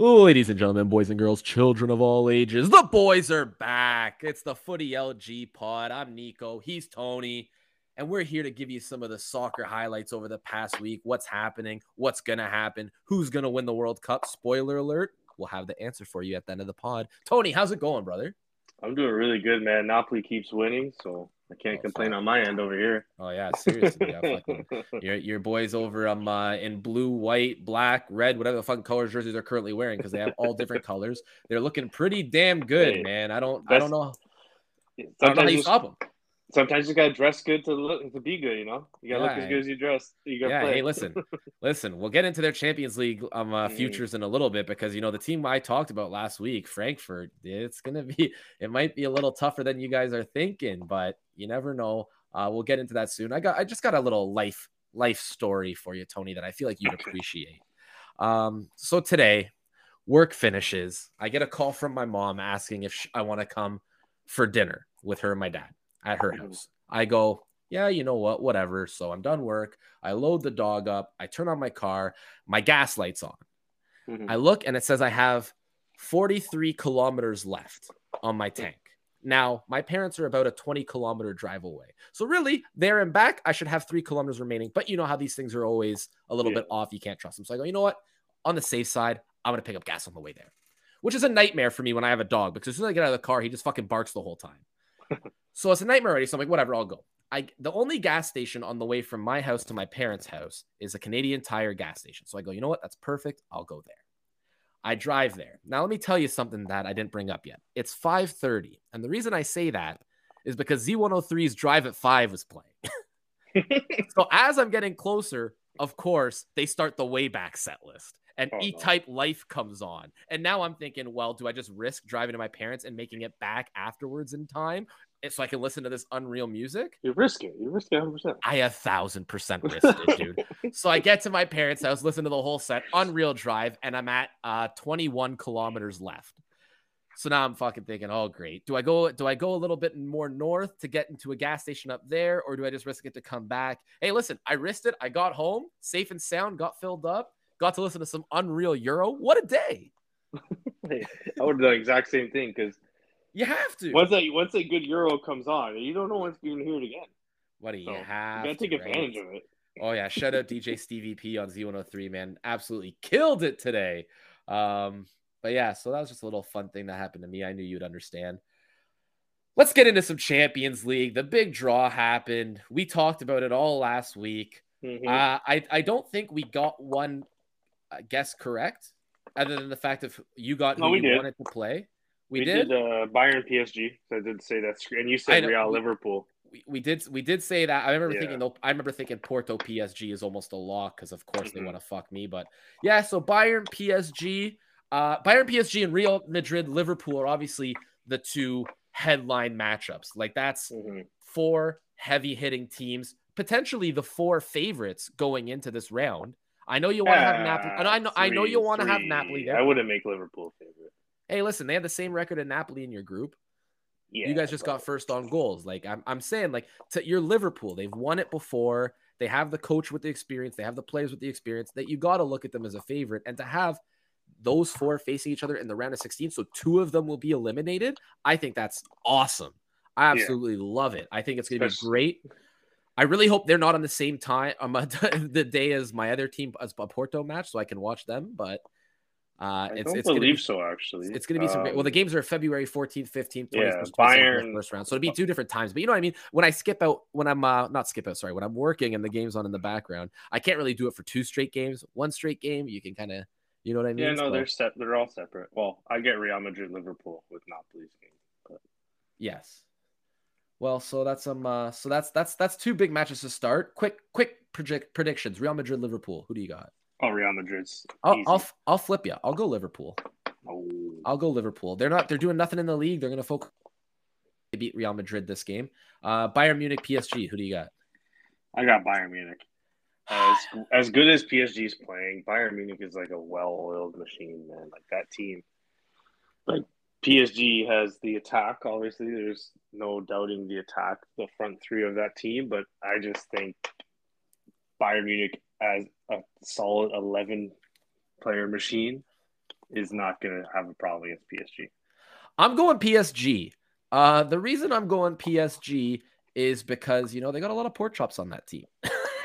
Ladies and gentlemen, boys and girls, children of all ages, the boys are back. It's the Footy LG pod. I'm Nico. He's Toni. And we're here to give you some of the soccer highlights over the past week. What's happening? What's going to happen? Who's going to win the World Cup? Spoiler alert. We'll have the answer for you at the end of the pod. Toni, how's it going, brother? I'm doing really good, man. Napoli keeps winning, so I can't oh, complain on my end over here. Oh yeah, seriously. Yeah, your your boys over um uh, in blue, white, black, red, whatever the fucking colors jerseys they're currently wearing because they have all different colors. They're looking pretty damn good, hey, man. I don't I don't know. I don't know how you stop them sometimes you gotta dress good to look to be good. You know, you gotta yeah, look as good as you dress. You gotta yeah. Play. Hey, listen, listen. We'll get into their Champions League um uh, mm. futures in a little bit because you know the team I talked about last week, Frankfurt. It's gonna be. It might be a little tougher than you guys are thinking, but you never know. Uh, we'll get into that soon. I got. I just got a little life life story for you, Toni, that I feel like you'd appreciate. Um, so today, work finishes. I get a call from my mom asking if I want to come for dinner with her and my dad at her house. I go, yeah, you know what, whatever. So I'm done work. I load the dog up. I turn on my car. My gas light's on. Mm-hmm. I look and it says I have 43 kilometers left on my tank. Now, my parents are about a 20 kilometer drive away. So, really, there and back, I should have three kilometers remaining. But you know how these things are always a little yeah. bit off. You can't trust them. So, I go, you know what? On the safe side, I'm going to pick up gas on the way there, which is a nightmare for me when I have a dog because as soon as I get out of the car, he just fucking barks the whole time. So it's a nightmare already. So I'm like, whatever, I'll go. I the only gas station on the way from my house to my parents' house is a Canadian Tire gas station. So I go, you know what? That's perfect. I'll go there. I drive there. Now let me tell you something that I didn't bring up yet. It's 5:30, and the reason I say that is because Z103's Drive at 5 was playing. so as I'm getting closer, of course, they start the way back set list and oh, E-Type no. Life comes on. And now I'm thinking, well, do I just risk driving to my parents and making it back afterwards in time so I can listen to this unreal music? You risk it. You risk it 100%. I a thousand percent risked it, dude. so I get to my parents' house, listen to the whole set, Unreal Drive, and I'm at uh, 21 kilometers left. So now I'm fucking thinking, oh great. Do I go do I go a little bit more north to get into a gas station up there, or do I just risk it to come back? Hey, listen, I risked it. I got home safe and sound, got filled up got to listen to some Unreal Euro. What a day! I would do the exact same thing because you have to. Once a once a good Euro comes on, you don't know when you're gonna hear it again. What do you so have? You gotta take advantage right? of it. Oh yeah, shout out DJ Stevie P on Z103, man. Absolutely killed it today. Um, but yeah, so that was just a little fun thing that happened to me. I knew you'd understand. Let's get into some Champions League. The big draw happened. We talked about it all last week. Mm-hmm. Uh, I I don't think we got one guess correct, other than the fact of you got no, who you did. wanted to play. We, we did, did uh, Bayern PSG. So I did say that, and you said Real Liverpool. We, we did we did say that. I remember yeah. thinking. I remember thinking Porto PSG is almost a lock because of course mm-hmm. they want to fuck me. But yeah, so Bayern PSG, uh, Bayern PSG and Real Madrid Liverpool are obviously the two headline matchups. Like that's mm-hmm. four heavy hitting teams, potentially the four favorites going into this round. I know you want to have Napoli. I know. Three, I know you want to have Napoli there. I wouldn't make Liverpool favorite. Hey, listen, they have the same record in Napoli in your group. Yeah, you guys just got first on goals. Like I'm, I'm saying, like to your Liverpool, they've won it before. They have the coach with the experience. They have the players with the experience. That you got to look at them as a favorite, and to have those four facing each other in the round of 16, so two of them will be eliminated. I think that's awesome. I absolutely yeah. love it. I think it's going to be great. I really hope they're not on the same time um, the day as my other team as a Porto match, so I can watch them. But uh, it's, I don't it's believe be, so. Actually, it's going to be some. Great, well, the um, games are February fourteenth, fifteenth, yeah, Bayern first round, so it'll be two different times. But you know what I mean? When I skip out, when I'm uh, not skip out, sorry, when I'm working and the game's on in the background, I can't really do it for two straight games. One straight game, you can kind of, you know what I mean? Yeah, no, so, they're set. They're all separate. Well, I get Real Madrid, Liverpool with Napoli's game, but yes, well, so that's um, uh, so that's that's that's two big matches to start. Quick, quick project predictions: Real Madrid, Liverpool. Who do you got? Oh, Real Madrid's. I'll, I'll, I'll flip you. I'll go Liverpool. Oh. I'll go Liverpool. They're not. They're doing nothing in the league. They're gonna focus. They beat Real Madrid this game. Uh, Bayern Munich, PSG. Who do you got? I got Bayern Munich. As as good as PSG is playing, Bayern Munich is like a well-oiled machine, man. Like that team, like PSG has the attack. Obviously, there's no doubting the attack, the front three of that team. But I just think Bayern Munich as a solid eleven player machine is not going to have a problem against PSG. I'm going PSG. Uh, the reason I'm going PSG is because you know they got a lot of pork chops on that team.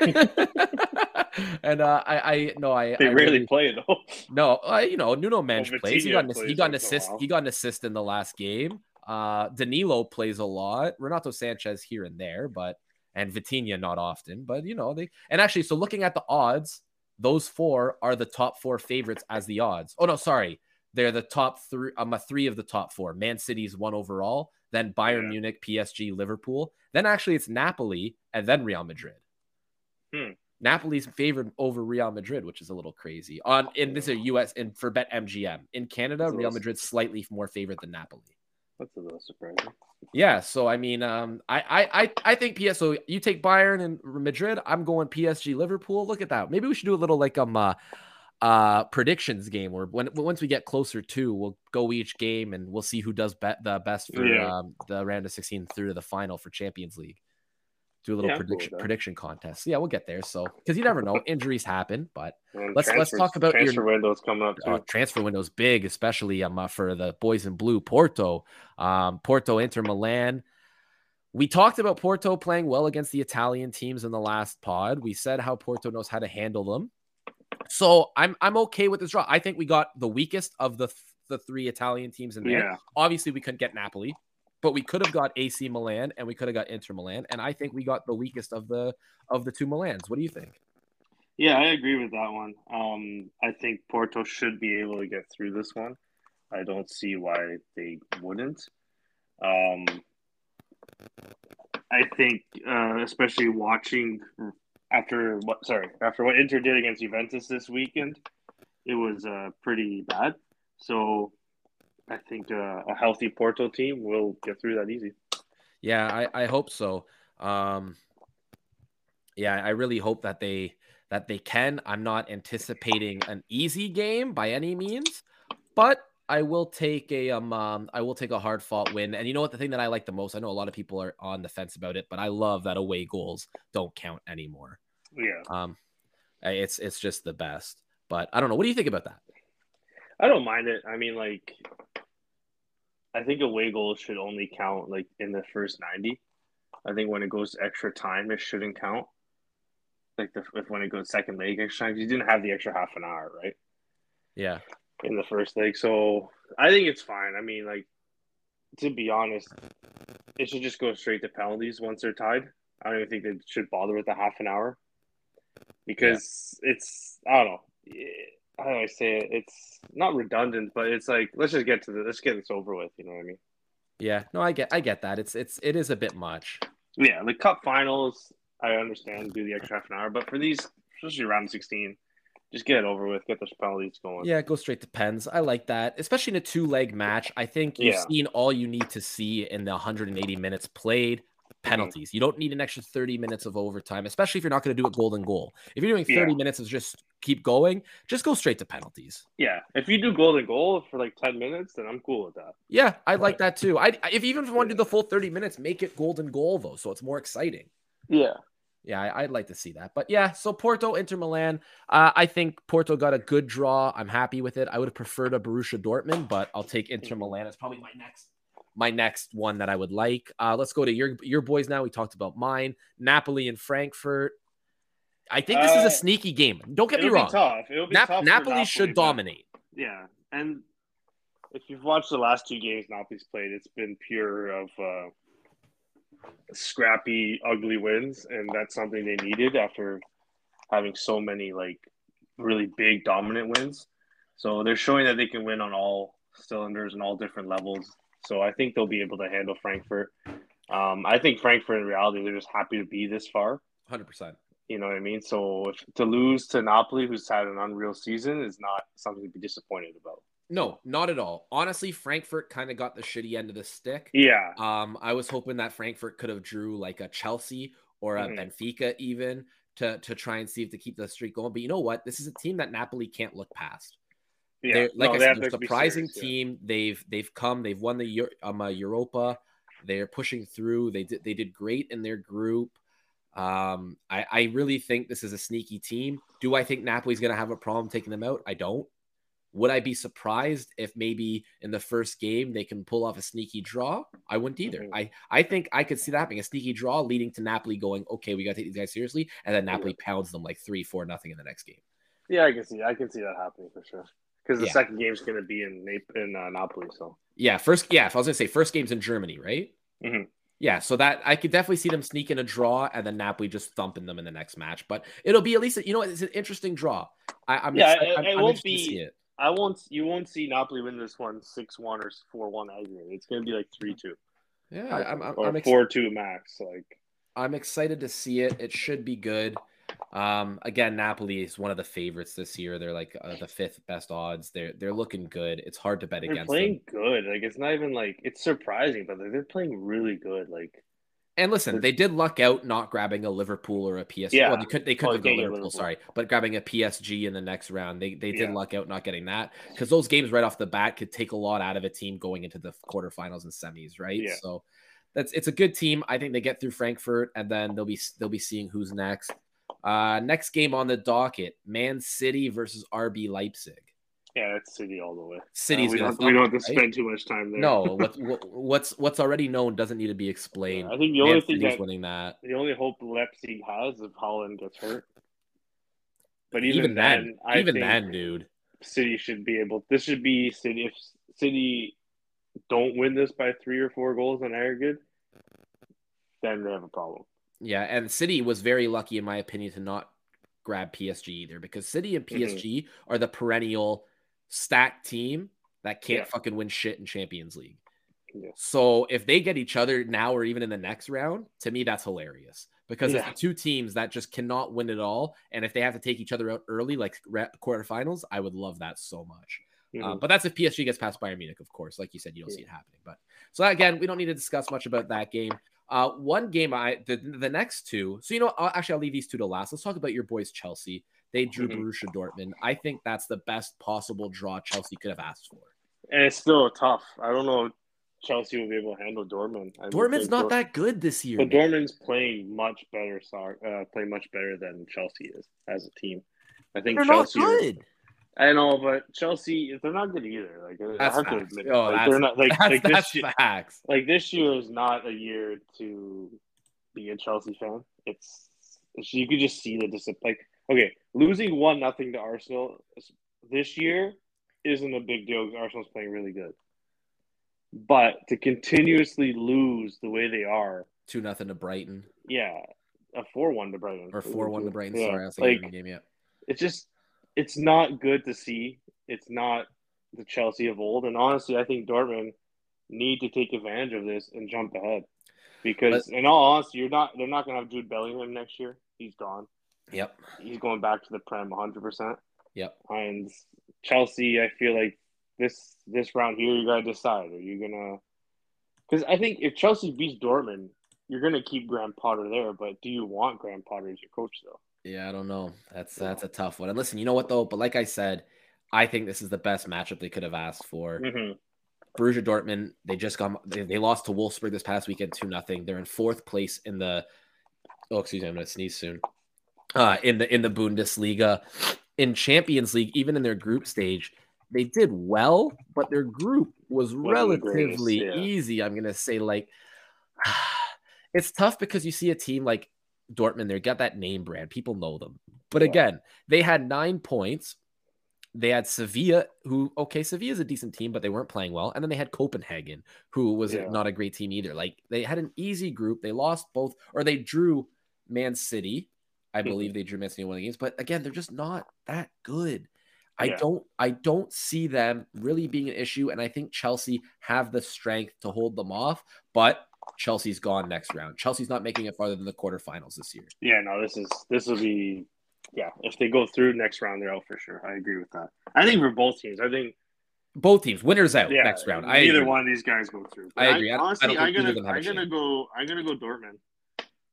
and uh, I, I no, I they I rarely really, play though. No, uh, you know, Nuno Mendes well, plays. He got an, he got an assist. He got an assist in the last game. Uh, Danilo plays a lot. Renato Sanches here and there, but and Vitinha not often. But you know they and actually, so looking at the odds, those four are the top four favorites as the odds. Oh no, sorry, they're the top three. I'm um, a three of the top four. Man City's one overall. Then Bayern yeah. Munich, PSG, Liverpool. Then actually it's Napoli and then Real Madrid. Hmm. Napoli's favored over Real Madrid, which is a little crazy. On in this is a US and for Bet MGM in Canada, Real Madrid's slightly more favored than Napoli. That's a little surprising. Yeah, so I mean, um, I I I, I think PS. So you take Bayern and Madrid. I'm going PSG, Liverpool. Look at that. Maybe we should do a little like um uh, uh predictions game where when once we get closer to, we'll go each game and we'll see who does bet the best for yeah. um, the round of 16 through to the final for Champions League do a little yeah, prediction cool prediction contest. Yeah, we'll get there. So because you never know, injuries happen. But let's let's talk about transfer your windows coming up. Too. Uh, transfer windows big, especially um uh, for the boys in blue. Porto, um, Porto, Inter Milan. We talked about Porto playing well against the Italian teams in the last pod. We said how Porto knows how to handle them. So I'm I'm okay with this draw. I think we got the weakest of the the three Italian teams in there. Yeah. Obviously, we couldn't get Napoli but we could have got AC Milan and we could have got Inter Milan, and I think we got the weakest of the of the two Milans. What do you think? Yeah, I agree with that one. Um, I think Porto should be able to get through this one. I don't see why they wouldn't. Um, I think, uh, especially watching after what, sorry, after what Inter did against Juventus this weekend, it was uh, pretty bad. So I think uh, a healthy Porto team will get through that easy. Yeah, I, I hope so. Um, yeah, I really hope that they that they can. I'm not anticipating an easy game by any means, but I will take a um, um I will take a hard fought win. And you know what? The thing that I like the most, I know a lot of people are on the fence about it, but I love that away goals don't count anymore. Yeah. Um, it's it's just the best. But I don't know. What do you think about that? I don't mind it. I mean, like, I think away goals should only count like in the first ninety. I think when it goes to extra time, it shouldn't count. Like the if when it goes second leg extra time, you didn't have the extra half an hour, right? Yeah. In the first leg, so I think it's fine. I mean, like to be honest, it should just go straight to penalties once they're tied. I don't even think they should bother with the half an hour because yeah. it's I don't know how do I say it? It's not redundant, but it's like let's just get to the let's get this over with. You know what I mean? Yeah, no, I get I get that. It's it's it is a bit much. Yeah, the cup finals, I understand do the extra half an hour, but for these, especially round sixteen, just get it over with, get those penalties going. Yeah, go straight to pens. I like that, especially in a two leg match. I think you've yeah. seen all you need to see in the 180 minutes played mm-hmm. penalties. You don't need an extra 30 minutes of overtime, especially if you're not going to do it golden goal. If you're doing 30 yeah. minutes of just keep going, just go straight to penalties. Yeah. If you do golden goal for like 10 minutes, then I'm cool with that. Yeah, I like that too. I if even if you want to do the full 30 minutes, make it golden goal though, so it's more exciting. Yeah. Yeah, I, would like to see that. But yeah, so Porto, Inter Milan. Uh, I think Porto got a good draw. I'm happy with it. I would have preferred a Borussia Dortmund, but I'll take Inter Milan. It's probably my next my next one that I would like. Uh, let's go to your your boys now. We talked about mine, Napoli and Frankfurt. I think this uh, is a uh, sneaky game. Don't get me wrong. tough. It'll be Nap- tough Napoli, Napoli, should dominate. Yeah, and if you've watched the last two games Napoli's played, it's been pure of uh, scrappy, ugly wins, and that's something they needed after having so many like really big, dominant wins. So they're showing that they can win on all cylinders and all different levels so I think they'll be able to handle Frankfurt. Um, I think Frankfurt in reality they're just happy to be this far. Hundred percent. You know what I mean? So if, to lose to Napoli, who's had an unreal season, is not something to be disappointed about. No, not at all. Honestly, Frankfurt kind of got the shitty end of the stick. Yeah. Um, I was hoping that Frankfurt could have drew like a Chelsea or a mm-hmm. Benfica even to to try and see if to keep the streak going. But you know what? This is a team that Napoli can't look past. Yeah, they're, like no, I said, they're a surprising serious, team. Yeah. They've they've come. They've won the um, uh, Europa. They're pushing through. They did they did great in their group. Um, I, I really think this is a sneaky team. Do I think Napoli's going to have a problem taking them out? I don't. Would I be surprised if maybe in the first game they can pull off a sneaky draw? I wouldn't either. Mm-hmm. I I think I could see that happening a sneaky draw leading to Napoli going, okay, we got to take these guys seriously, and then Napoli pounds them like three, four, nothing in the next game. Yeah, I can see. I can see that happening for sure. Because the yeah. second game is going to be in Nap- in uh, Napoli. So yeah, first yeah, if I was going to say first game's in Germany, right? Mm-hmm. Yeah, so that I could definitely see them sneaking a draw and then Napoli just thumping them in the next match. But it'll be at least you know it's an interesting draw. I, am yeah, excited, it, I'm, it I'm won't be. It. I won't. You won't see Napoli win this one six one or four one aggregate. It's going to be like three two. Yeah, I'm, I'm, or four two max. Like I'm excited to see it. It should be good. Um, again, Napoli is one of the favorites this year. They're like uh, the fifth best odds. They're they're looking good. It's hard to bet they're against. Playing them. good. Like it's not even like it's surprising, but they're playing really good. Like. And listen, they did luck out not grabbing a Liverpool or a PSG. Yeah. Well, they could they could oh, have Liverpool, Liverpool, sorry, but grabbing a PSG in the next round. They they did yeah. luck out not getting that because those games right off the bat could take a lot out of a team going into the quarterfinals and semis, right? Yeah. So that's it's a good team. I think they get through Frankfurt and then they'll be they'll be seeing who's next. Uh, next game on the docket: Man City versus RB Leipzig. Yeah, it's City all the way. City's uh, we, don't, we don't have to right? spend too much time there. No, what, what, what's what's already known doesn't need to be explained. Yeah, I think the only Man thing City's winning that. The only hope Leipzig has if Haaland gets hurt. But even, even then, then even then, dude, City should be able. This should be City. If City don't win this by three or four goals on aggregate, then they have a problem. Yeah, and City was very lucky, in my opinion, to not grab PSG either because City and PSG mm-hmm. are the perennial stacked team that can't yeah. fucking win shit in Champions League. Yeah. So if they get each other now or even in the next round, to me that's hilarious because yeah. it's two teams that just cannot win at all. And if they have to take each other out early, like quarterfinals, I would love that so much. Uh, mm-hmm. Uh, but that's if PSG gets past Bayern Munich, of course. Like you said, you don't see it happening. But so again, we don't need to discuss much about that game. Uh, one game I the, the next two. So you know, I'll, actually, I'll leave these two to last. Let's talk about your boys, Chelsea. They drew mm-hmm. Borussia Dortmund. I think that's the best possible draw Chelsea could have asked for. And it's still tough. I don't know. Chelsea will be able to handle Dortmund. I Dortmund's not that good this year. But man. Dortmund's playing much better. Uh, playing much better than Chelsea is as a team. I think They're Chelsea. Not good. I know, but Chelsea, they're not good either. Like that's I have facts. to admit, oh, like, they're not like, that's, like this year, facts. Like this year is not a year to be a Chelsea fan. It's, it's you could just see the discipline. Like okay, losing one nothing to Arsenal this year isn't a big deal because Arsenal's playing really good. But to continuously lose the way they are, two nothing to Brighton. Yeah, a four one to Brighton or four one to Brighton. Yeah. Sorry, I was like, the game. Yeah, it's just it's not good to see. It's not the Chelsea of old. And honestly, I think Dortmund need to take advantage of this and jump ahead. Because but, in all honesty, you're not they're not gonna have Jude Bellingham next year. He's gone. Yep. He's going back to the Prem 100. percent Yep. And Chelsea, I feel like this this round here, you gotta decide: are you gonna? Because I think if Chelsea beats Dortmund, you're gonna keep Graham Potter there. But do you want Graham Potter as your coach though? Yeah, I don't know. That's that's a tough one. And listen, you know what though? But like I said, I think this is the best matchup they could have asked for. Mm-hmm. Borussia Dortmund, they just got they, they lost to Wolfsburg this past weekend two nothing. They're in fourth place in the oh excuse me, I'm gonna sneeze soon. Uh in the in the Bundesliga. In Champions League, even in their group stage, they did well, but their group was relatively yeah. easy. I'm gonna say like it's tough because you see a team like Dortmund, they got that name brand. People know them. But yeah. again, they had nine points. They had Sevilla, who, okay, Sevilla is a decent team, but they weren't playing well. And then they had Copenhagen, who was yeah. not a great team either. Like they had an easy group. They lost both, or they drew Man City. I mm-hmm. believe they drew Man City in one of the games. But again, they're just not that good. I yeah. don't I don't see them really being an issue. And I think Chelsea have the strength to hold them off. But Chelsea's gone next round. Chelsea's not making it farther than the quarterfinals this year. Yeah, no, this is this will be yeah. If they go through next round, they're out for sure. I agree with that. I think for both teams, I think both teams winners out yeah, next round. I either agree. one of these guys go through. I agree. I, honestly, I am gonna I'm gonna go. I'm gonna go Dortmund.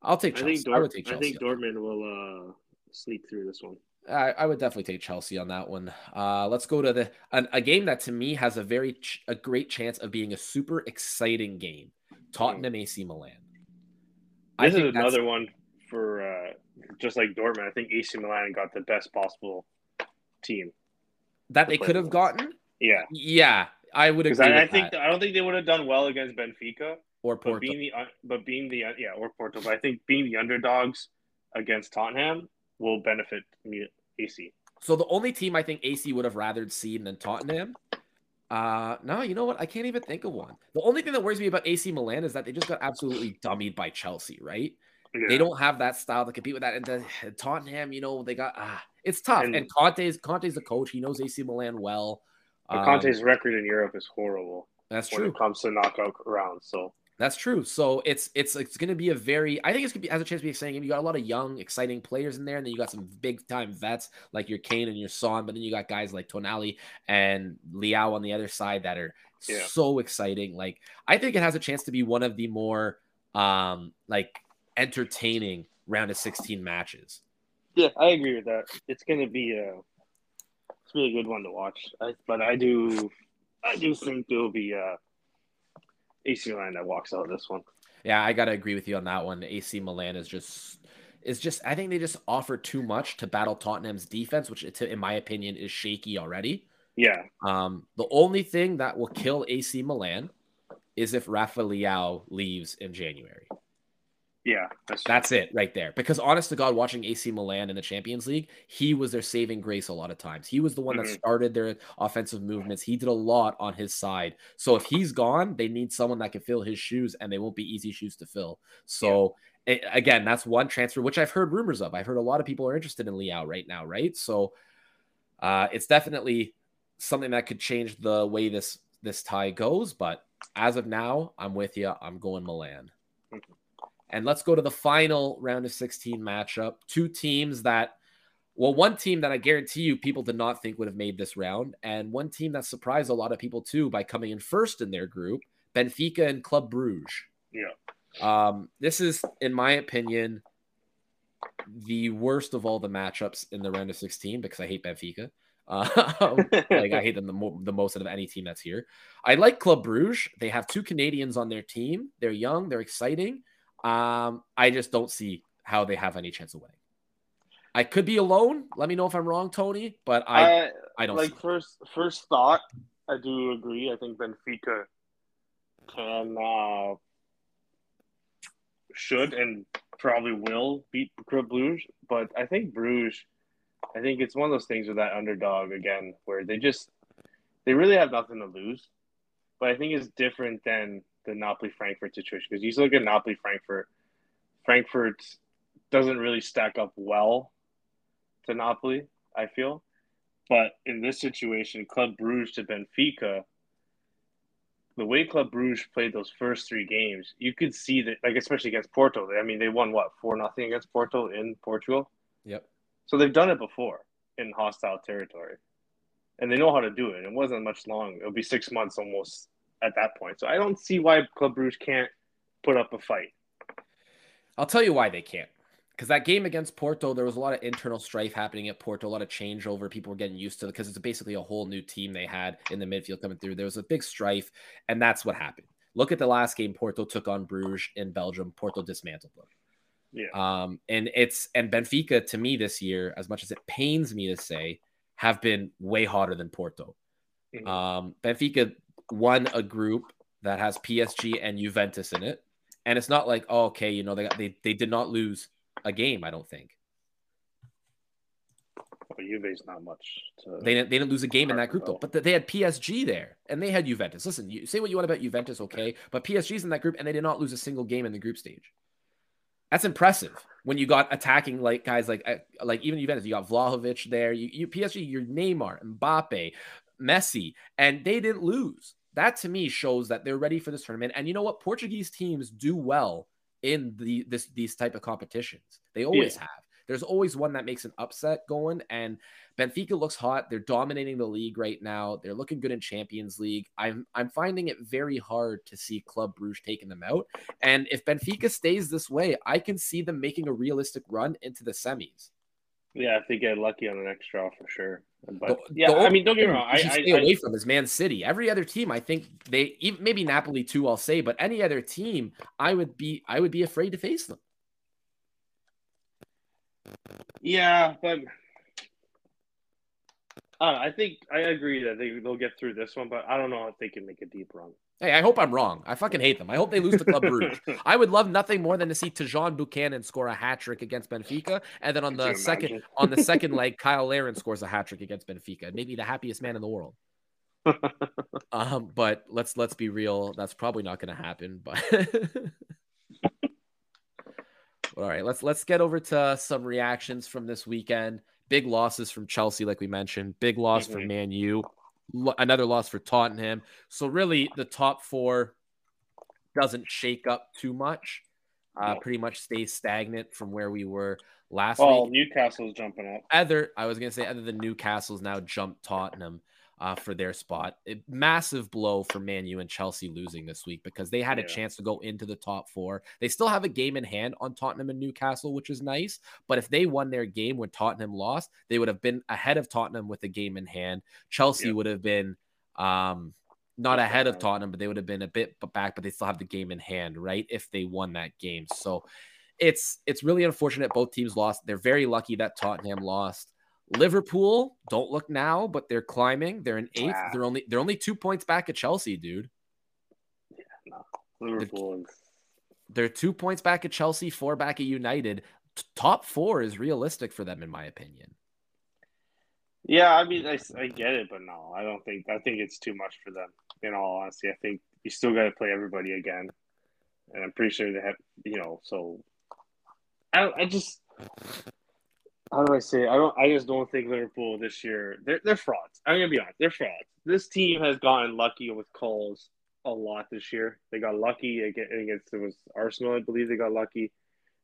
I'll take Chelsea. I, think Dort- I would take Chelsea. I think Dortmund will uh, sleep through this one. I, I, would definitely take Chelsea on that one. Uh, let's go to the an, a game that to me has a very ch- a great chance of being a super exciting game. Tottenham AC Milan. This is another one for uh, just like Dortmund. I think AC Milan got the best possible team. that they could have gotten. Yeah, yeah, I would agree. I, I think that. I don't think they would have done well against Benfica or Porto. But being the but being the yeah or Porto, but I think being the underdogs against Tottenham will benefit me AC. So the only team I think AC would have rather seen than Tottenham. Uh no, you know what? I can't even think of one. The only thing that worries me about AC Milan is that they just got absolutely dummied by Chelsea, right? Yeah. They don't have that style to compete with that. And the, Tottenham, you know, they got ah, it's tough. And, and Conte's Conte's the coach. He knows AC Milan well. Um, Conte's record in Europe is horrible. That's true. When it comes to knockout rounds, so that's true. So it's it's it's going to be a very. I think it's going to be has a chance to be exciting. You got a lot of young, exciting players in there, and then you got some big time vets like your Kane and your Son. But then you got guys like Tonali and Leao on the other side that are yeah. so exciting. Like I think it has a chance to be one of the more um like entertaining round of 16 matches. Yeah, I agree with that. It's going to be a it's be a good one to watch. I, but I do I do think there'll be uh AC Milan that walks out of this one. Yeah, I gotta agree with you on that one. AC Milan is just is just I think they just offer too much to battle Tottenham's defense, which in my opinion is shaky already. Yeah. Um, the only thing that will kill AC Milan is if Rafa Leao leaves in January. Yeah, that's, that's it right there. Because honest to God, watching AC Milan in the Champions League, he was their saving grace a lot of times. He was the one mm-hmm. that started their offensive movements. He did a lot on his side. So if he's gone, they need someone that can fill his shoes, and they won't be easy shoes to fill. So yeah. it, again, that's one transfer which I've heard rumors of. I've heard a lot of people are interested in Leao right now, right? So uh, it's definitely something that could change the way this this tie goes. But as of now, I'm with you. I'm going Milan. And let's go to the final round of 16 matchup. Two teams that, well, one team that I guarantee you people did not think would have made this round, and one team that surprised a lot of people too by coming in first in their group Benfica and Club Bruges. Yeah. Um, this is, in my opinion, the worst of all the matchups in the round of 16 because I hate Benfica. Uh, like I hate them the, mo- the most out of any team that's here. I like Club Bruges. They have two Canadians on their team. They're young, they're exciting. Um, I just don't see how they have any chance of winning. I could be alone. Let me know if I'm wrong, Toni. But I, I, I don't like first first thought. I do agree. I think Benfica can uh, should and probably will beat Club Bruges, but I think Bruges. I think it's one of those things with that underdog again, where they just they really have nothing to lose. But I think it's different than the Napoli Frankfurt situation because you look at Napoli Frankfurt, Frankfurt doesn't really stack up well to Napoli, I feel. But in this situation, Club Bruges to Benfica, the way Club Bruges played those first three games, you could see that, like especially against Porto. I mean, they won what four nothing against Porto in Portugal. Yep. So they've done it before in hostile territory, and they know how to do it. It wasn't much long. It'll be six months almost at that point. So I don't see why Club Bruges can't put up a fight. I'll tell you why they can't. Because that game against Porto, there was a lot of internal strife happening at Porto, a lot of changeover. People were getting used to it because it's basically a whole new team they had in the midfield coming through. There was a big strife, and that's what happened. Look at the last game Porto took on Bruges in Belgium. Porto dismantled them. Yeah. Um, and it's and Benfica to me this year, as much as it pains me to say, have been way hotter than Porto. Mm-hmm. Um, Benfica won a group that has PSG and Juventus in it, and it's not like oh, okay, you know they got, they they did not lose a game. I don't think. Well, Juve's not much. To... They didn't they didn't lose a game in that group though, but they had PSG there and they had Juventus. Listen, you say what you want about Juventus, okay, but PSG's in that group and they did not lose a single game in the group stage. That's impressive when you got attacking like guys like like even Juventus. You got Vlahovic there. You, you PSG, your Neymar, Mbappe, Messi, and they didn't lose. That to me shows that they're ready for this tournament. And you know what? Portuguese teams do well in the this these type of competitions. They always yeah. have. There's always one that makes an upset going, and Benfica looks hot. They're dominating the league right now. They're looking good in Champions League. I'm I'm finding it very hard to see Club Bruges taking them out. And if Benfica stays this way, I can see them making a realistic run into the semis. Yeah, if they get lucky on the next draw for sure. But the, yeah, the I mean, don't get me wrong. I, stay I, away I, from is Man City. Every other team, I think they even maybe Napoli too. I'll say, but any other team, I would be I would be afraid to face them. Yeah, but Uh, I think I agree that they they'll get through this one, but I don't know if they can make a deep run. Hey, I hope I'm wrong. I fucking hate them. I hope they lose to Club Brugge. I would love nothing more than to see Tajon Buchanan score a hat trick against Benfica, and then on the second on the second leg, Cyle Larin scores a hat trick against Benfica. Maybe the happiest man in the world. um, but let's let's be real. That's probably not going to happen. But all right, let's let's get over to some reactions from this weekend. Big losses from Chelsea, like we mentioned. Big loss mm-hmm. for Man U. Another loss for Tottenham. So really, the top four doesn't shake up too much. Uh, pretty much stays stagnant from where we were last oh, week. Newcastle's jumping up. Other, I was gonna say, other than Newcastle's now jumped Tottenham uh, for their spot. A massive blow for Man U and Chelsea losing this week because they had yeah. a chance to go into the top four. They still have a game in hand on Tottenham and Newcastle, which is nice. But if they won their game when Tottenham lost, they would have been ahead of Tottenham with the game in hand. Chelsea yeah. would have been um, not ahead of Tottenham, but they would have been a bit back, but they still have the game in hand, right? If they won that game. So it's it's really unfortunate both teams lost. They're very lucky that Tottenham lost. Liverpool don't look now, but they're climbing. They're in eighth. Wow. They're only they're only two points back at Chelsea, dude. Yeah, no. Liverpool. They're, they're two points back at Chelsea, four back at United. T- top four is realistic for them, in my opinion. Yeah, I mean, I, I get it, but no, I don't think I think it's too much for them. In all honesty, I think you still got to play everybody again, and I'm pretty sure they have, you know. So I I just how do I say? It? I don't. I just don't think Liverpool this year. They're they're frauds. I'm gonna be honest. They're frauds. This team has gotten lucky with calls a lot this year. They got lucky against it was Arsenal, I believe. They got lucky.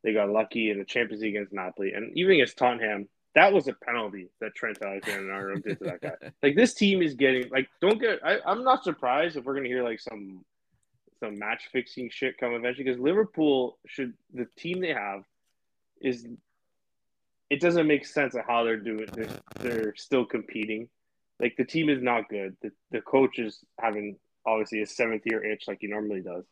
They got lucky in the Champions League against Napoli, and even against Tottenham. That was a penalty that Trent Alexander-Arnold did to that guy. Like this team is getting like. Don't get. I, I'm not surprised if we're gonna hear like some some match fixing shit come eventually because Liverpool should the team they have is it doesn't make sense of how they're doing. They're, they're still competing. Like the team is not good. The, the coach is having obviously a seventh year itch like he normally does.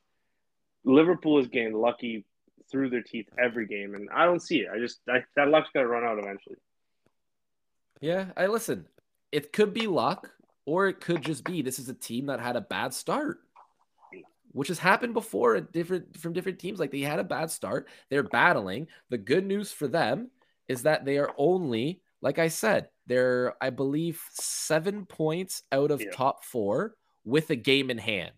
Liverpool is getting lucky through their teeth every game, and I don't see it. I just I, that luck's got to run out eventually. Yeah, I listen. It could be luck, or it could just be this is a team that had a bad start, which has happened before at different from different teams. Like they had a bad start, they're battling. The good news for them is that they are only, like I said, they're, I believe, seven points out of yeah. top four with a game in hand.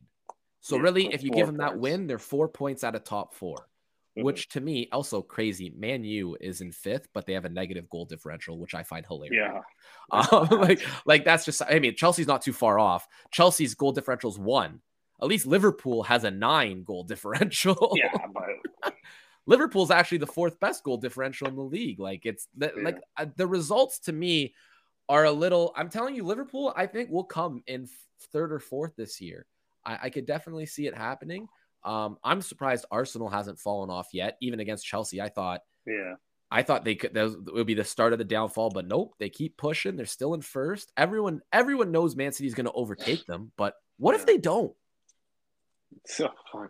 So yeah, really, if you give them points. that win, they're four points out of top 4 mm-hmm. which to me also crazy. Man U is in fifth, but they have a negative goal differential, which I find hilarious. Yeah, um, like like that's just. I mean, Chelsea's not too far off. Chelsea's goal differential is one. At least Liverpool has a nine goal differential. Yeah, but Liverpool's actually the fourth best goal differential in the league. Like it's the, yeah. like uh, the results to me are a little. I'm telling you, Liverpool. I think will come in third or fourth this year. I, I could definitely see it happening. Um, I'm surprised Arsenal hasn't fallen off yet, even against Chelsea. I thought, yeah, I thought they could. That would be the start of the downfall, but nope. They keep pushing. They're still in first. Everyone, everyone knows Man City is going to overtake them. But what yeah. if they don't? So fun.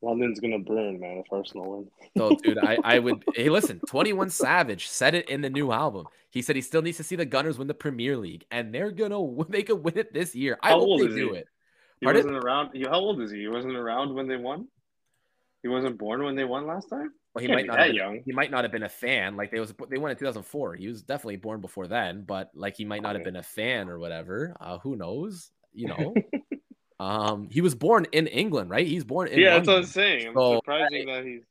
London's gonna burn, man, if Arsenal win. oh, dude, I, I would hey listen, 21 Savage said it in the new album. He said he still needs to see the Gunners win the Premier League, and they're gonna they could win it this year. I how hope they do he? it. He Pardon? wasn't around. How old is he? He wasn't around when they won. He wasn't born when they won last time. Well, he might not have been, young. He might not have been a fan. Like they was they won in 2004. He was definitely born before then, but like he might not have been a fan or whatever. Uh, who knows? You know. Um, he was born in England, right? He's born in yeah. London. That's what I'm saying. I'm so, surprising that he's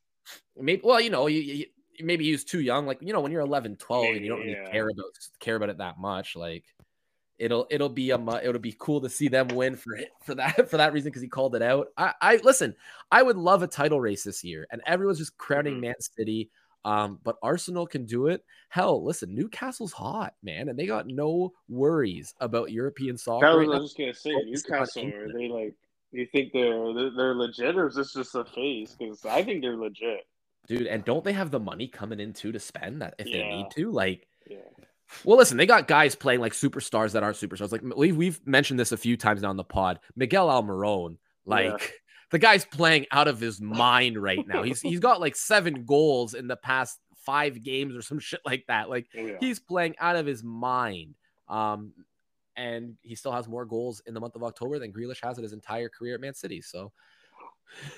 maybe. Well, you know, you, you, maybe he was too young. Like you know, when you're 11, 12, and you don't really yeah. care about care about it that much, like it'll it'll be um it'll be cool to see them win for for that for that reason because he called it out. I I listen. I would love a title race this year, and everyone's just crowning mm-hmm. Man City. Um, but Arsenal can do it. Hell, listen, Newcastle's hot, man, and they got no worries about European soccer. That was, right I was just gonna say, Newcastle. Are they like? You think they're they're legit, or is this just a phase? Because I think they're legit, dude. And don't they have the money coming in too to spend that if yeah. they need to? Like, yeah. Well, listen, they got guys playing like superstars that aren't superstars. Like we've we've mentioned this a few times now on the pod. Miguel Almiron, like. Yeah the guy's playing out of his mind right now. He's he's got like seven goals in the past five games or some shit like that. Like oh, yeah. he's playing out of his mind. Um, and he still has more goals in the month of October than Grealish has in his entire career at Man City. So,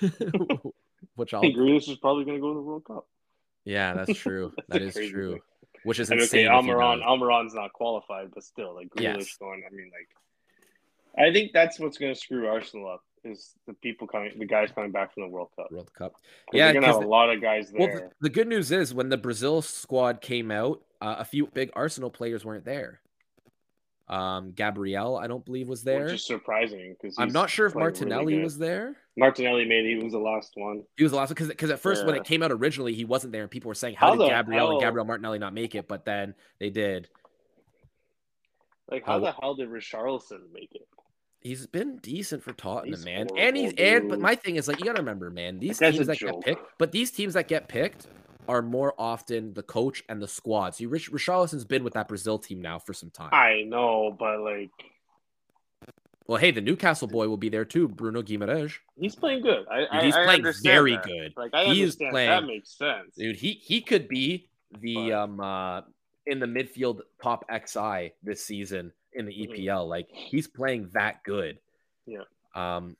which I'll. I think Grealish is probably going to go to the World Cup. Yeah, that's true. That is true. thing. Which is mean, insane. okay, Almiron. Almiron's not qualified, but still, like Grealish Yes. going. I mean, like, I think that's what's going to screw Arsenal up is the people coming, the guys coming back from the World Cup. World Cup. Yeah, they're gonna have 'cause a lot of guys Well, there. the, the good news is when the Brazil squad came out, uh, a few big Arsenal players weren't there. Um, Gabriel, I don't believe was there. Which is surprising because I'm not sure if Martinelli was there. Martinelli made he was the last one. He was the last because because at first when it came out originally he wasn't there and people were saying how, How did the Gabriel and hell- Gabriel Martinelli not make it but then they did. Like how How- the hell did Richarlison make it? He's been decent for Tottenham, He's man. And he's horrible, and but my thing is like you gotta remember, man, these teams that get picked, but these teams that get picked are more often the coach and the squad. So Rich Richarlison's been with that Brazil team now for some time. I know, but like Well, hey, the Newcastle boy will be there too, Bruno Guimaraes. he's playing good. I, I He's I playing very that. good. Like I He is understand playing- that makes sense. Dude, he he could be the But- um uh in the midfield top XI this season in the. EPL. Like he's playing that good. Yeah. Um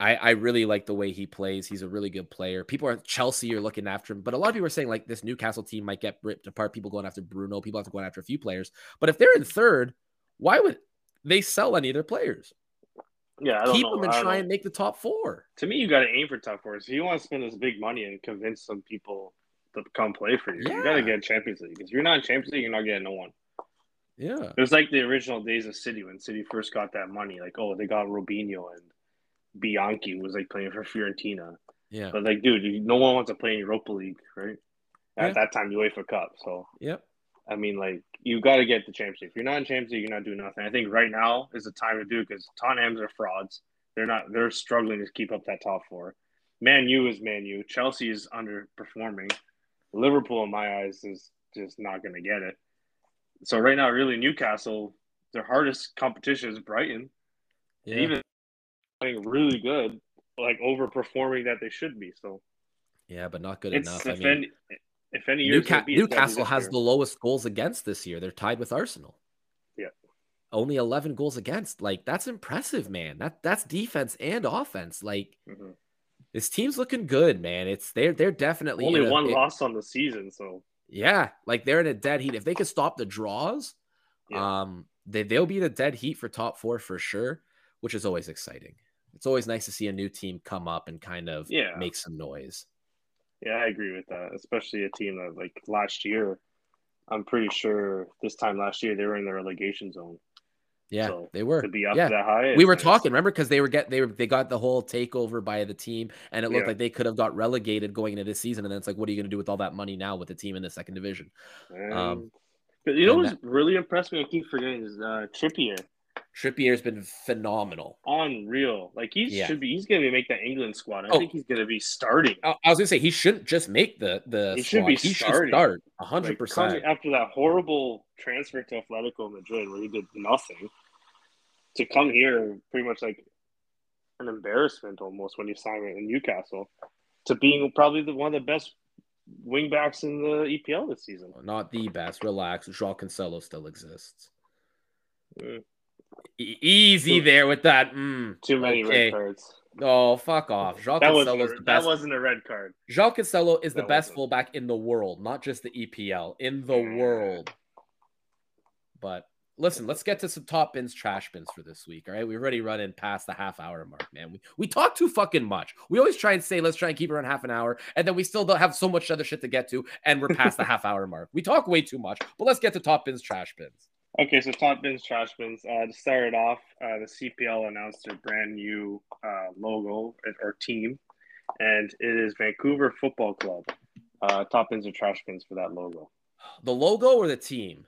I, I really like the way he plays. He's a really good player. People are Chelsea are looking after him, but a lot of people are saying like this Newcastle team might get ripped apart. People going after Bruno, people have to go after a few players. But if they're in third, why would they sell any of their players? Yeah, I don't Keep know. them and try know. and make the top four. To me, you got to aim for top four. So you want to spend this big money and convince some people to come play for you. You got to get Champions League. If you're not in Champions League, you're not getting no one. Yeah. It was like the original days of City when City first got that money. Like, oh, they got Robinho and Bianchi was like playing for Fiorentina. Yeah. But like, dude, you, no one wants to play in Europa League, right? At Yeah. that time, UEFA Cup. So Yep. I mean, like, you got to get the Champions League. If you're not in Champions League, you're not doing nothing. I think right now is the time to do it because Tottenham's are frauds. They're not. They're struggling to keep up that top four. Man U is Man U. Chelsea is underperforming. Liverpool, in my eyes, is just not going to get it. So right now, really, Newcastle, their hardest competition is Brighton. Yeah. Even playing really good, like overperforming that they should be. So yeah, but not good it's enough. if I mean, any if any year Newca- Newcastle has the lowest goals against this year. They're tied with Arsenal. Yeah. Only 11 goals against. Like that's impressive, man. That that's defense and offense. Like Mhm. this team's looking good, man. It's they're they're definitely only a- one it- loss on the season. So Yeah, like they're in a dead heat. If they could stop the draws, Yeah. um, they they'll be in a dead heat for top four for sure, which is always exciting. It's always nice to see a new team come up and kind of Yeah. make some noise. Yeah, I agree with that. Especially a team that like last year, I'm pretty sure this time last year they were in the relegation zone. Yeah, So, they were. To be up yeah. that high, we were nice. talking, remember, because they were get they were they got the whole takeover by the team, and it looked Yeah. like they could have got relegated going into this season. And then it's like, what are you going to do with all that money now with the team in the second division? Um, you know what's really impressed me? I keep forgetting is uh, Trippier. Trippier's been phenomenal. Unreal. Like he Yeah. should be. He's gonna make that England squad. I Oh. think he's gonna be starting. I, I was going to say he shouldn't just make the the He should be he should starting. start Like, hundred percent. after that horrible transfer to Atletico Madrid where he did nothing, to come here pretty much like an embarrassment almost when he signed it in Newcastle, to being probably the one of the best wing backs in the EPL this season. Not the best. Relax. Joao Cancelo still exists. Mm. E- easy Too- there with that. Mm, Too many okay. red cards. Oh, fuck off. Joao That Cancelo wasn't, is a, the that best. wasn't a red card. Joao Cancelo is the best wasn't. fullback in the world, not just the EPL, in the Yeah. world. But listen, let's get to some top bins, trash bins for this week. All right, we're already running past the half hour mark, man. We we talk too fucking much. We always try and say let's try and keep it around half an hour, and then we still don't have so much other shit to get to, and we're past the half hour mark. We talk way too much, but let's get to top bins, trash bins. Okay, so top bins, trash bins. Uh, to start it off, uh, the CPL announced their brand new uh, logo or team, and it is Vancouver Football Club. Uh, top bins or trash bins for that logo. The logo or the team?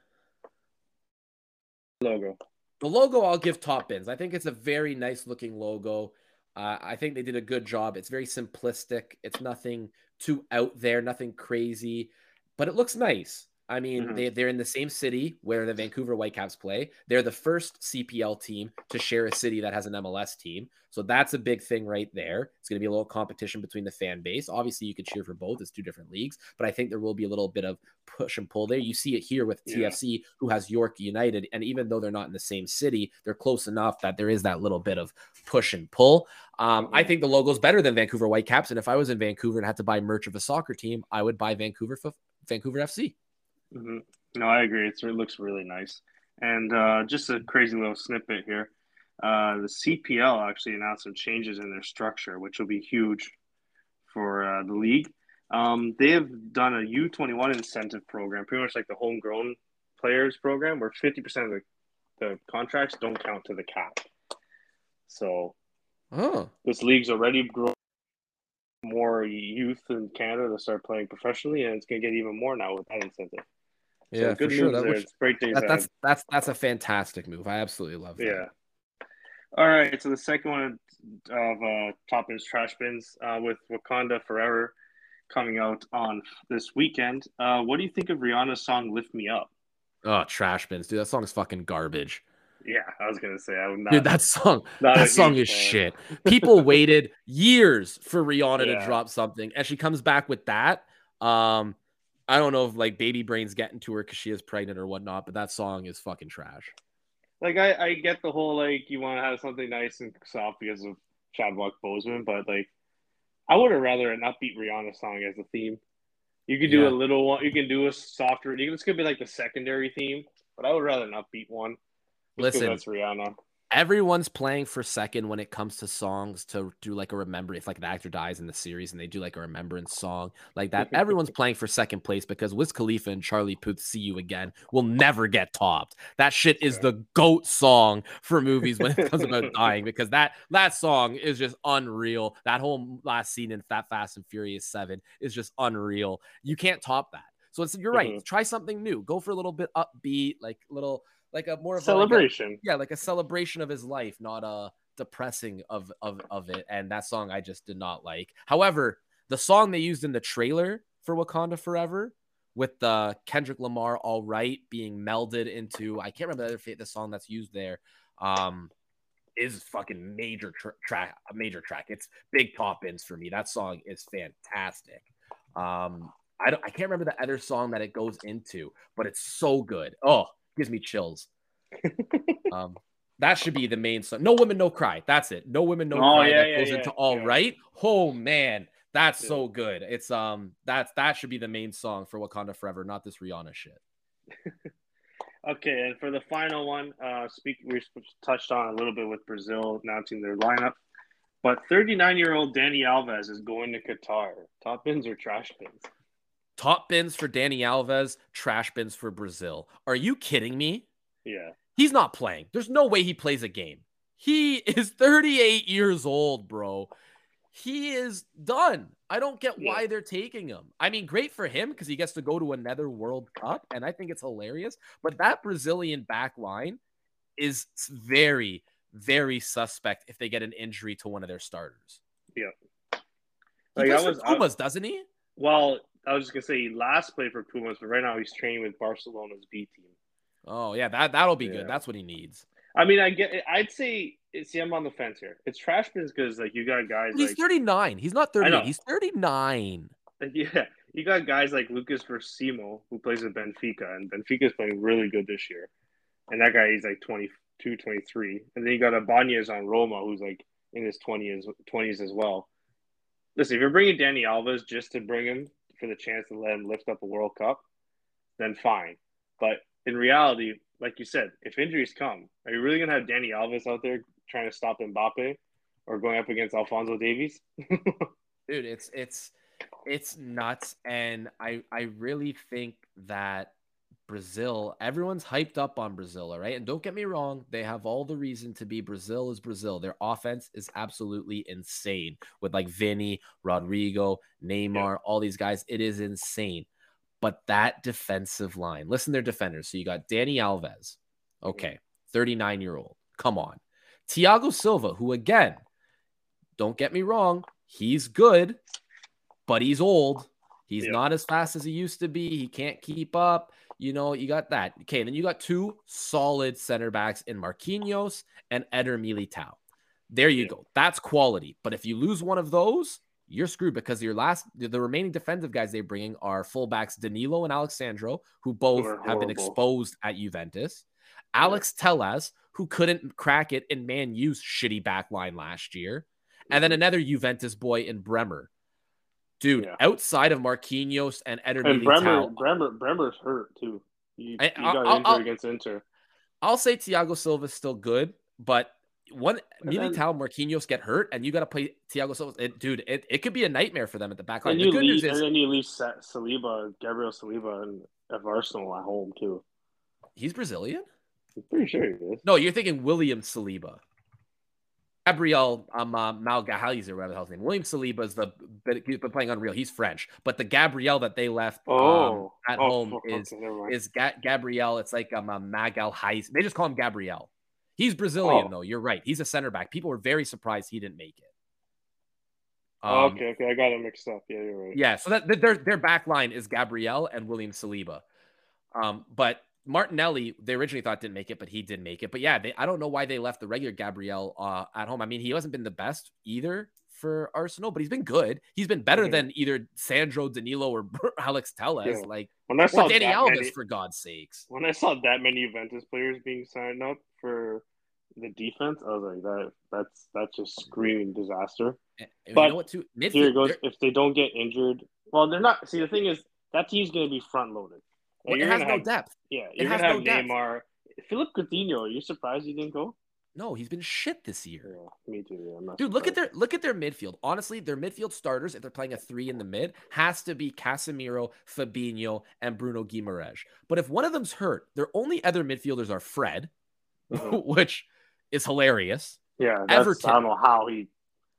Logo. The logo, I'll give top bins. I think it's a very nice looking logo. Uh, I think they did a good job. It's very simplistic. It's nothing too out there, nothing crazy, but it looks nice. I mean, Mhm. they, they're in the same city where the Vancouver Whitecaps play. They're the first CPL team to share a city that has an MLS team. So that's a big thing right there. It's going to be a little competition between the fan base. Obviously, you could cheer for both. It's two different leagues, but I think there will be a little bit of push and pull there. You see it here with Yeah. TFC, who has York United. And even though they're not in the same city, they're close enough that there is that little bit of push and pull. Um, I think the logo's better than Vancouver Whitecaps. And if I was in Vancouver and had to buy merch of a soccer team, I would buy Vancouver, Vancouver FC. Hmm No, I agree. It's, it looks really nice. And uh, just a crazy little snippet here. Uh, the CPL actually announced some changes in their structure, which will be huge for uh, the league. Um, they have done a U21 incentive program, pretty much like the homegrown players program, where 50% of the, the contracts don't count to the cap. So Oh, this league's already growing more youth in Canada to start playing professionally, and it's going to get even more now with that incentive. So yeah, good for sure. moves That, there. which, It's great that, that's that's that's a fantastic move. I absolutely love that. Yeah. All right. So the second one of uh, top bins trash bins uh, with Wakanda Forever coming out on this weekend. Uh, what do you think of Rihanna's song "Lift Me Up"? Oh, trash bins, dude. That song's fucking garbage. Yeah, I was gonna say I would not. Dude, that song, that song is fan. shit. People waited years for Rihanna Yeah. to drop something, and she comes back with that. Um, I don't know if like baby brains getting to her because she is pregnant or whatnot, but that song is fucking trash. Like I, I get the whole like you want to have something nice and soft because of Chadwick Boseman, but like I would have rather an upbeat Rihanna song as a theme. You could do Yeah. a little one. You can do a softer. You can, this could be like the secondary theme, but I would rather an upbeat one. Listen, that's Rihanna. Everyone's playing for second when it comes to songs to do like a remember if like the actor dies in the series and they do like a remembrance song like that everyone's playing for second place because Wiz Khalifa and Charlie Puth see you again will never get topped. That shit is the goat song for movies when it comes about dying because that that song is just unreal. That whole last scene in Fat Fast and Furious 7 is just unreal. You can't top that. So it's you're right. Mhm. try something new. Go for a little bit upbeat like little like a more of a, like a- Celebration. yeah, like a celebration of his life, not a depressing of of of it. And that song I just did not like. However, the song they used in the trailer for Wakanda Forever with the Kendrick Lamar "All Right" being melded into I can't remember the other the song that's used there. Um, is fucking major tr- track a major track. It's big top ends for me. That song is fantastic. Um, I don't I can't remember the other song that it goes into, but it's so good. Oh, gives me chills. um, that should be the main song. No women, no cry. That's it. No women, no Oh, cry. yeah, that yeah, goes yeah, into all right. Oh man, that's so good. It's um that's that should be the main song for Wakanda Forever, not this Rihanna shit. Okay, and for the final one, uh, speak we touched on a little bit with Brazil announcing their lineup, but 39 year old Dani Alves is going to Qatar. Top bins or trash bins? Top bins for Dani Alves, trash bins for Brazil. Are you kidding me? Yeah, He's not playing. There's no way he plays a game. He is 38 years old, bro. He is done. I don't get why they're taking him. I mean, great for him because he gets to go to another World Cup, and I think it's hilarious. But that Brazilian back line is very, very suspect if they get an injury to one of their starters. Yeah. He Like, plays was- for I- doesn't he? Well, I was just gonna say he last played for Pumas, but right now he's training with Barcelona's B team. Oh yeah, that that'll be Yeah. good. That's what he needs. I mean, I get. I'd say. See, I'm on the fence here. It's trash bins because like you got guys But he's like 39. He's not I 38. He's 39. yeah, you got guys like Lucas Veríssimo who plays with Benfica, and Benfica's playing really good this year. And that guy is like 22, 23. And then you got Ibanez on Roma, who's like in his 20s, 20s as well. Listen, if you're bringing Dani Alves just to bring him for the chance to let him lift up a World Cup, then fine. But in reality, like you said, if injuries come, are you really going to have Dani Alves out there trying to stop Mbappe or going up against Alphonso Davies? dude it's it's it's nuts and i i really think that brazil everyone's hyped up on brazil all right? And don't get me wrong they have all the reason to be. Brazil is brazil. Their offense is absolutely insane with like vinny rodrygo neymar all these guys. It is insane. But that defensive line listen their defenders. So you got dani alves okay 39 year old come on. Thiago silva who again don't get me wrong he's good but he's old. He's not as fast as he used to be. He can't keep up. You know, you got that. Okay, then you got two solid center backs in Marquinhos and Eder Militao. There you go. That's quality. But if you lose one of those, you're screwed because your last the remaining defensive guys they're bringing are fullbacks Danilo and Alex Sandro, who both who have been exposed at Juventus. Alex Telles, who couldn't crack it in Man U's shitty back line last year. And then mm-hmm. another Juventus boy in Bremer. Dude, yeah. outside of Marquinhos and Eder and Bremer, Bremer, Bremer's hurt too. He, he got I'll, injured I'll, against Inter. I'll say Thiago Silva's still good, but one Militao Marquinhos get hurt, and you got to play Thiago Silva. It, dude, it, it could be a nightmare for them at the back line. And the good leave, news is, and then you leave Saliba, Gabriel Saliba, and of Arsenal at home too. He's Brazilian. I'm pretty sure he is. No, you're thinking William Saliba. Gabriel um, uh, Magalhaes or whatever the hell's name. William Saliba is the he's been playing unreal. He's French, but the Gabriel that they left oh. um, at oh, home is is Ga- Gabriel. It's like um, uh, Magalhaes. They just call him Gabriel. He's Brazilian, oh. though. You're right. He's a center back. People were very surprised he didn't make it. Um, okay, okay, I got it mixed up. Yeah, you're right. Yeah, so that their their back line is Gabriel and William Saliba. Um, but Martinelli, they originally thought didn't make it, but he did make it. But yeah, they, I don't know why they left the regular Gabriel uh, at home. I mean, he hasn't been the best either for Arsenal, but he's been good. He's been better mm-hmm. than either Sandro, Danilo, or Alex Telles. Yeah. Like when I saw Dani Alves, many, for God's sakes. When I saw that many Juventus players being signed up for the defense, I was like, that that's that's just screaming disaster. And but you know what, too? Midfield, here goes. If they don't get injured, well, they're not. See, the thing is, that team's going to be front loaded. Well, it has no have, depth. Yeah, you're it gonna have no Neymar. Depth. Philippe Coutinho, are you surprised he didn't go? No, he's been shit this year. Yeah, me too. Yeah, Dude, look at their look at their midfield. Honestly, their midfield starters, if they're playing a three in the mid, has to be Casemiro, Fabinho, and Bruno Guimaraes. But if one of them's hurt, their only other midfielders are Fred, mm-hmm. which is hilarious. Yeah, Everton. I don't know how he.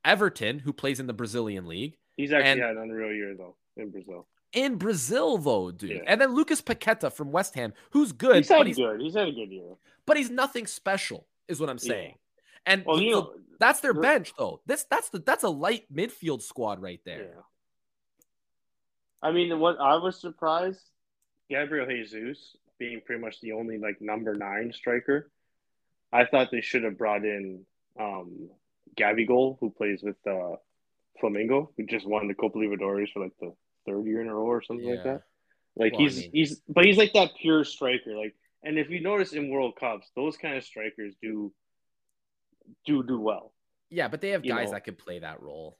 Everton, who plays in the Brazilian league. He's actually and, had an unreal year though in Brazil in Brazil, though, dude. Yeah. And then Lucas Paqueta from West Ham, who's good. He's had he's, good. He's had a good year. But he's nothing special, is what I'm saying. Yeah. And well, you know, that's their bench, though. This that's the that's a light midfield squad right there. Yeah. I mean, what I was surprised, Gabriel Jesus being pretty much the only like number nine striker. I thought they should have brought in um Gabigol, who plays with uh Flamengo, who just won the Copa Libertadores for like the third year in a row or something yeah. like that. Like well, he's I mean, he's but he's like that pure striker. Like and if you notice in World Cups, those kind of strikers do do do well. Yeah, but they have guys know. that could play that role.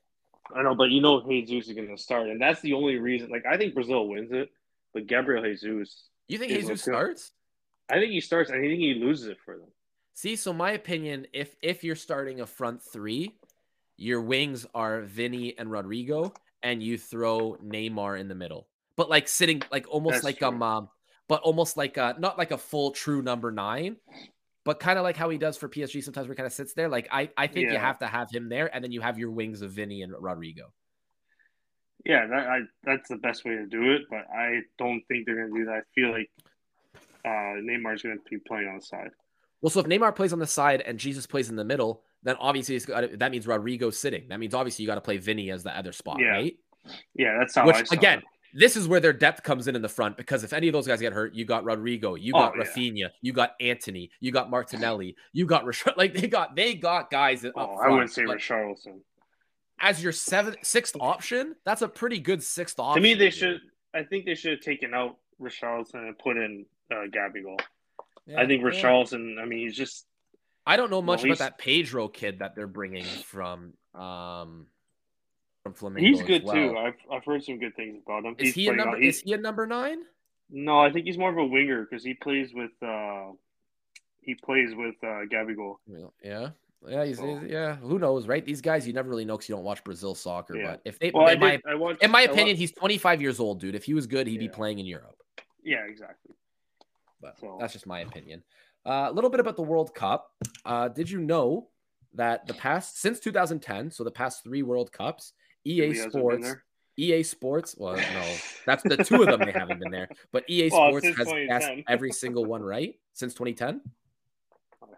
I know, but you know Jesus is going to start, and that's the only reason. Like I think Brazil wins it, but Gabriel Jesus. You think Jesus starts? I think he starts. I think he loses it for them. See, so my opinion, if if you're starting a front three, your wings are Vinny and Rodrygo, and you throw Neymar in the middle, but like sitting like almost That's like true. um, um, but almost like a not like a full true number nine, but kind of like how he does for PSG sometimes, where he kind of sits there. Like I, I think yeah. you have to have him there, and then you have your wings of Vinny and Rodrygo. Yeah, that, I, that's the best way to do it, but I don't think they're going to do that. I feel like uh, Neymar's going to be playing on the side. Well, so if Neymar plays on the side and Jesus plays in the middle, then obviously got that means Rodrygo's sitting. That means obviously you got to play Vinny as the other spot, yeah. right? Yeah, that's how. Which again, it. this is where their depth comes in in the front because if any of those guys get hurt, you got Rodrygo, you got oh, Raphinha, yeah. you got Antony, you got Martinelli, you got Rashard. Like they got they got guys. Oh, I wouldn't say Richarlison as your seventh sixth option. That's a pretty good sixth option. To me, they should. I think they should have taken out Richarlison and put in uh, Gabigol. Yeah, I think Richarlison. I mean, he's just I don't know much well, about that Pedro kid that they're bringing from um from Flamengo. He's good well. too. I've I've heard some good things about him. Is he's he a number? Is he a number nine? No, I think he's more of a winger because he plays with uh he plays with uh Gabigol. Yeah. Yeah, he's, he's, yeah. Who knows, right? These guys, you never really know because you don't watch Brazil soccer. Yeah. But if they, well, in, my, watched, in my opinion, he's 25 years old, dude. If he was good, he'd yeah. be playing in Europe. Yeah, exactly. But so. that's just my opinion. Uh, a little bit about the World Cup. Uh, did you know that the past since 2010, so the past three World Cups, EA Sports, EA Sports. Well, no, that's the two of them. They haven't been there, but EA well, Sports has guessed every single one right since 2010.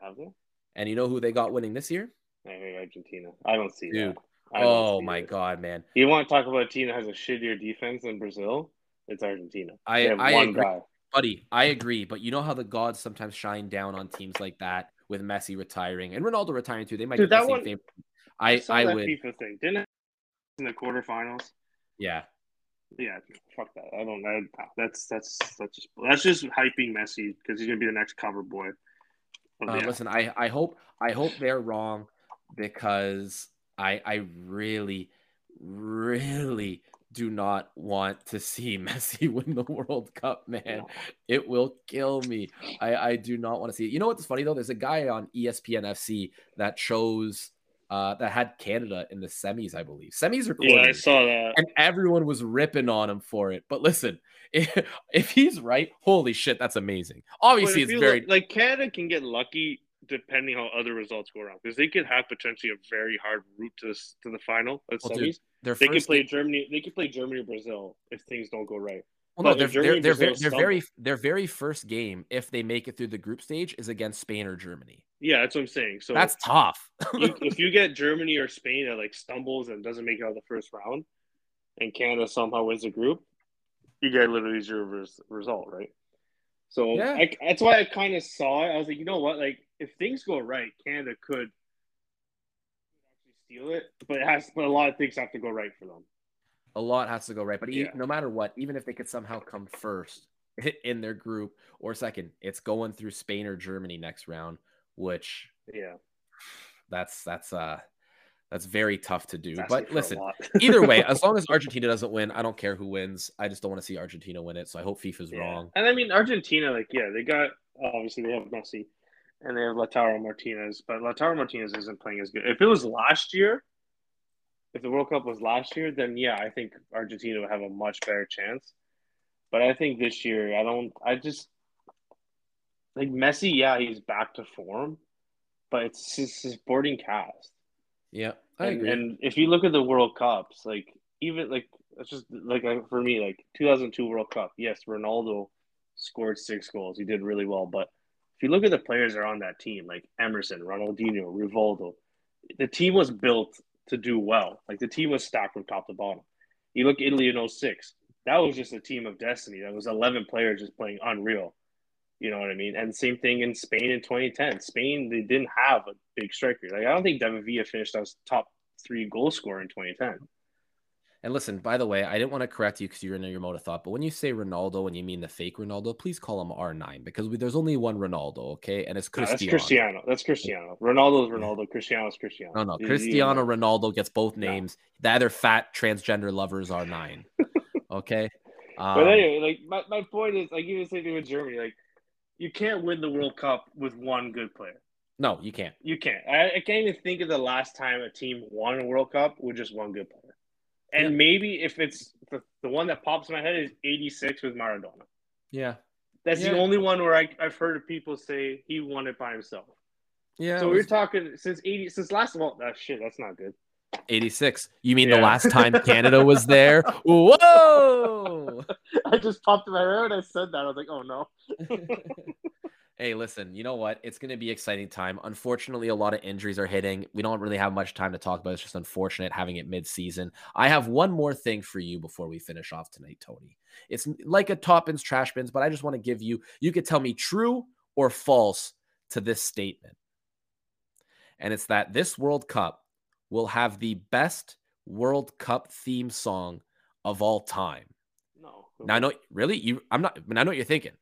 Have they? And you know who they got winning this year? Argentina. I don't see Dude, that. Oh my it. god, man! You want to talk about a team that has a shittier defense than Brazil? It's Argentina. I, I one agree, guy. Buddy. I agree, but you know how the gods sometimes shine down on teams like that with Messi retiring and Ronaldo retiring too. They might Dude, get the same one, favor. I I, I would. FIFA thing. Didn't in the quarterfinals? Yeah. Yeah, fuck that. I don't know. That's that's that's just that's just hyping Messi because he's gonna be the next cover boy. Uh, listen, I I hope I hope they're wrong because I I really really do not want to see Messi win the World Cup, man. It will kill me. I, I do not want to see it. You know what's funny though? There's a guy on ESPN FC that shows uh, that had Canada in the semis, I believe. Semis or yeah, I saw that, and everyone was ripping on him for it. But listen, if, if he's right, holy shit, that's amazing. Obviously, it's very look, like Canada can get lucky depending how other results go around because they could have potentially a very hard route to this to the final at well, semis. Dude, they could play game... Germany. They could play Germany or Brazil if things don't go right. Well, no, they're, they're, they're, very, they're very their very first game, if they make it through the group stage, is against Spain or Germany. Yeah, that's what I'm saying. So that's tough. you, if you get Germany or Spain that like stumbles and doesn't make it out of the first round, and Canada somehow wins the group, you get literally zero res- result, right? So yeah. I, that's why I kind of saw it. I was like, you know what? Like, if things go right, Canada could steal it, but it has. But a lot of things have to go right for them. A lot has to go right, but yeah. no matter what, even if they could somehow come first in their group or second, it's going through Spain or Germany next round, which yeah, that's that's uh that's very tough to do. That's but listen, either way, as long as Argentina doesn't win, I don't care who wins. I just don't want to see Argentina win it. So I hope FIFA's yeah. wrong. And I mean, Argentina, like, yeah, they got obviously they have Messi and they have Lautaro Martinez, but Lautaro Martinez isn't playing as good. If it was last year, if the World Cup was last year, then yeah, I think Argentina would have a much better chance. But I think this year, I don't. I just like Messi. Yeah, he's back to form, but it's his supporting cast. Yeah, I and, agree. And if you look at the World Cups, like even like it's just like for me, like 2002 World Cup. Yes, Ronaldo scored six goals. He did really well, but if you look at the players that are on that team, like Emerson, Ronaldinho, Rivaldo, the team was built to do well. Like the team was stacked from top to bottom. You look Italy in 06, that was just a team of destiny. That was 11 players just playing unreal. You know what I mean? And same thing in Spain in 2010. Spain, they didn't have a big striker. Like I don't think David Villa finished as top three goal scorer in 2010. And listen, by the way, I didn't want to correct you because you're in your mode of thought, but when you say Ronaldo and you mean the fake Ronaldo, please call him R9 because we, there's only one Ronaldo, okay? And it's Cristiano. No, that's Cristiano. That's Cristiano. Ronaldo is Ronaldo. Cristiano is Cristiano. No, no. Cristiano Ronaldo gets both names. No. The other fat transgender lovers are nine. okay. Um, but anyway, like my, my point is, like even same thing with Germany, like you can't win the World Cup with one good player. No, you can't. You can't. I, I can't even think of the last time a team won a World Cup with just one good player. And yeah. maybe if it's the, the one that pops in my head is 86 with Maradona. Yeah. That's yeah. the only one where I, I've heard people say he won it by himself. Yeah. So was... we're talking since 80, since last, well, that shit, that's not good. 86. You mean yeah. the last time Canada was there? Whoa! I just popped in my head and I said that. I was like, oh no. hey, listen, you know what? It's going to be exciting time. Unfortunately, a lot of injuries are hitting. We don't really have much time to talk about. It's just unfortunate having it mid-season. I have one more thing for you before we finish off tonight, Toni. It's like a top bins, trash bins, but I just want to give you, you could tell me true or false to this statement. And it's that this World Cup will have the best World Cup theme song of all time. No. Now I know really you I'm not I know what you're thinking.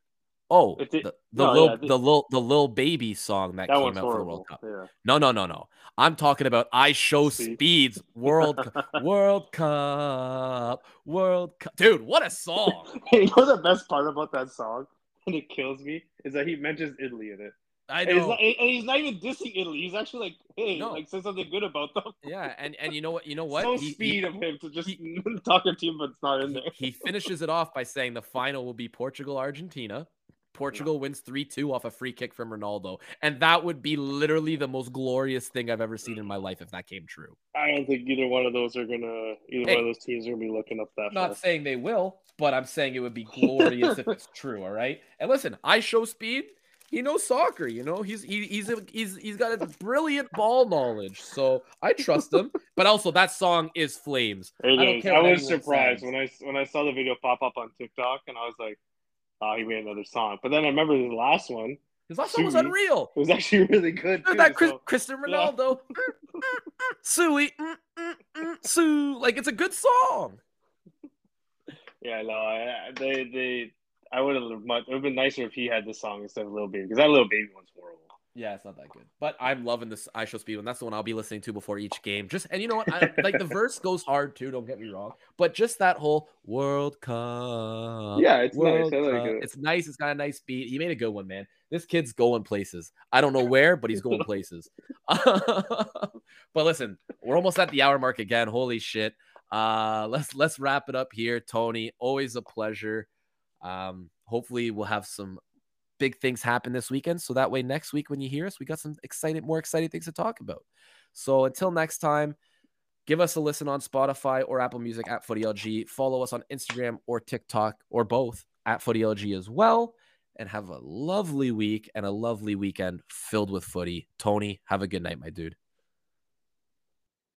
Oh, it, the, the no, little yeah, the little the little baby song that, that came out horrible. for the World Cup. Yeah. No, no, no, no. I'm talking about IShowSpeed. Speeds World World Cup World Cup. Dude, what a song! you know the best part about that song, and it kills me, is that he mentions Italy in it. I know. And he's, not, and he's not even dissing Italy. He's actually like, hey, no. like say something good about them. Yeah, and and you know what? You know what? so he, speed he, of him to just he, talk a team, but it's not in there. He finishes it off by saying the final will be Portugal Argentina. Portugal yeah. wins 3 2 off a free kick from Ronaldo. And that would be literally the most glorious thing I've ever seen in my life if that came true. I don't think either one of those are going to, either hey, one of those teams are going to be looking up that. Not far. saying they will, but I'm saying it would be glorious if it's true. All right. And listen, IShowSpeed he knows soccer. You know, he's he, he's a, he's he's got a brilliant ball knowledge. So I trust him. but also, that song is flames. It I, is. I was surprised says. when I when I saw the video pop up on TikTok, and I was like, "Oh, he made another song." But then I remember the last one. His last one was unreal. It was actually really good. Too, that Chris, so, Cristiano Ronaldo, yeah. Suey, mm, mm, mm, Sue, like it's a good song. Yeah, no, I, they they I would have much. It would have been nicer if he had the song instead of Lil Baby because that Lil Baby one's horrible. Yeah, it's not that good. But I'm loving this IShowSpeed one. That's the one I'll be listening to before each game. Just and you know what? I, like the verse goes hard too. Don't get me wrong. But just that whole World Cup. Yeah, it's World nice. Like it. It's nice. It's got a nice beat. He made a good one, man. This kid's going places. I don't know where, but he's going places. but listen, we're almost at the hour mark again. Holy shit. Uh, let's let's wrap it up here, Toni. Always a pleasure. Um, hopefully, we'll have some big things happen this weekend. So that way, next week when you hear us, we got some exciting, more exciting things to talk about. So until next time, give us a listen on Spotify or Apple Music at FootyLG. Follow us on Instagram or TikTok or both at FootyLG as well. And have a lovely week and a lovely weekend filled with footy. Toni, have a good night, my dude.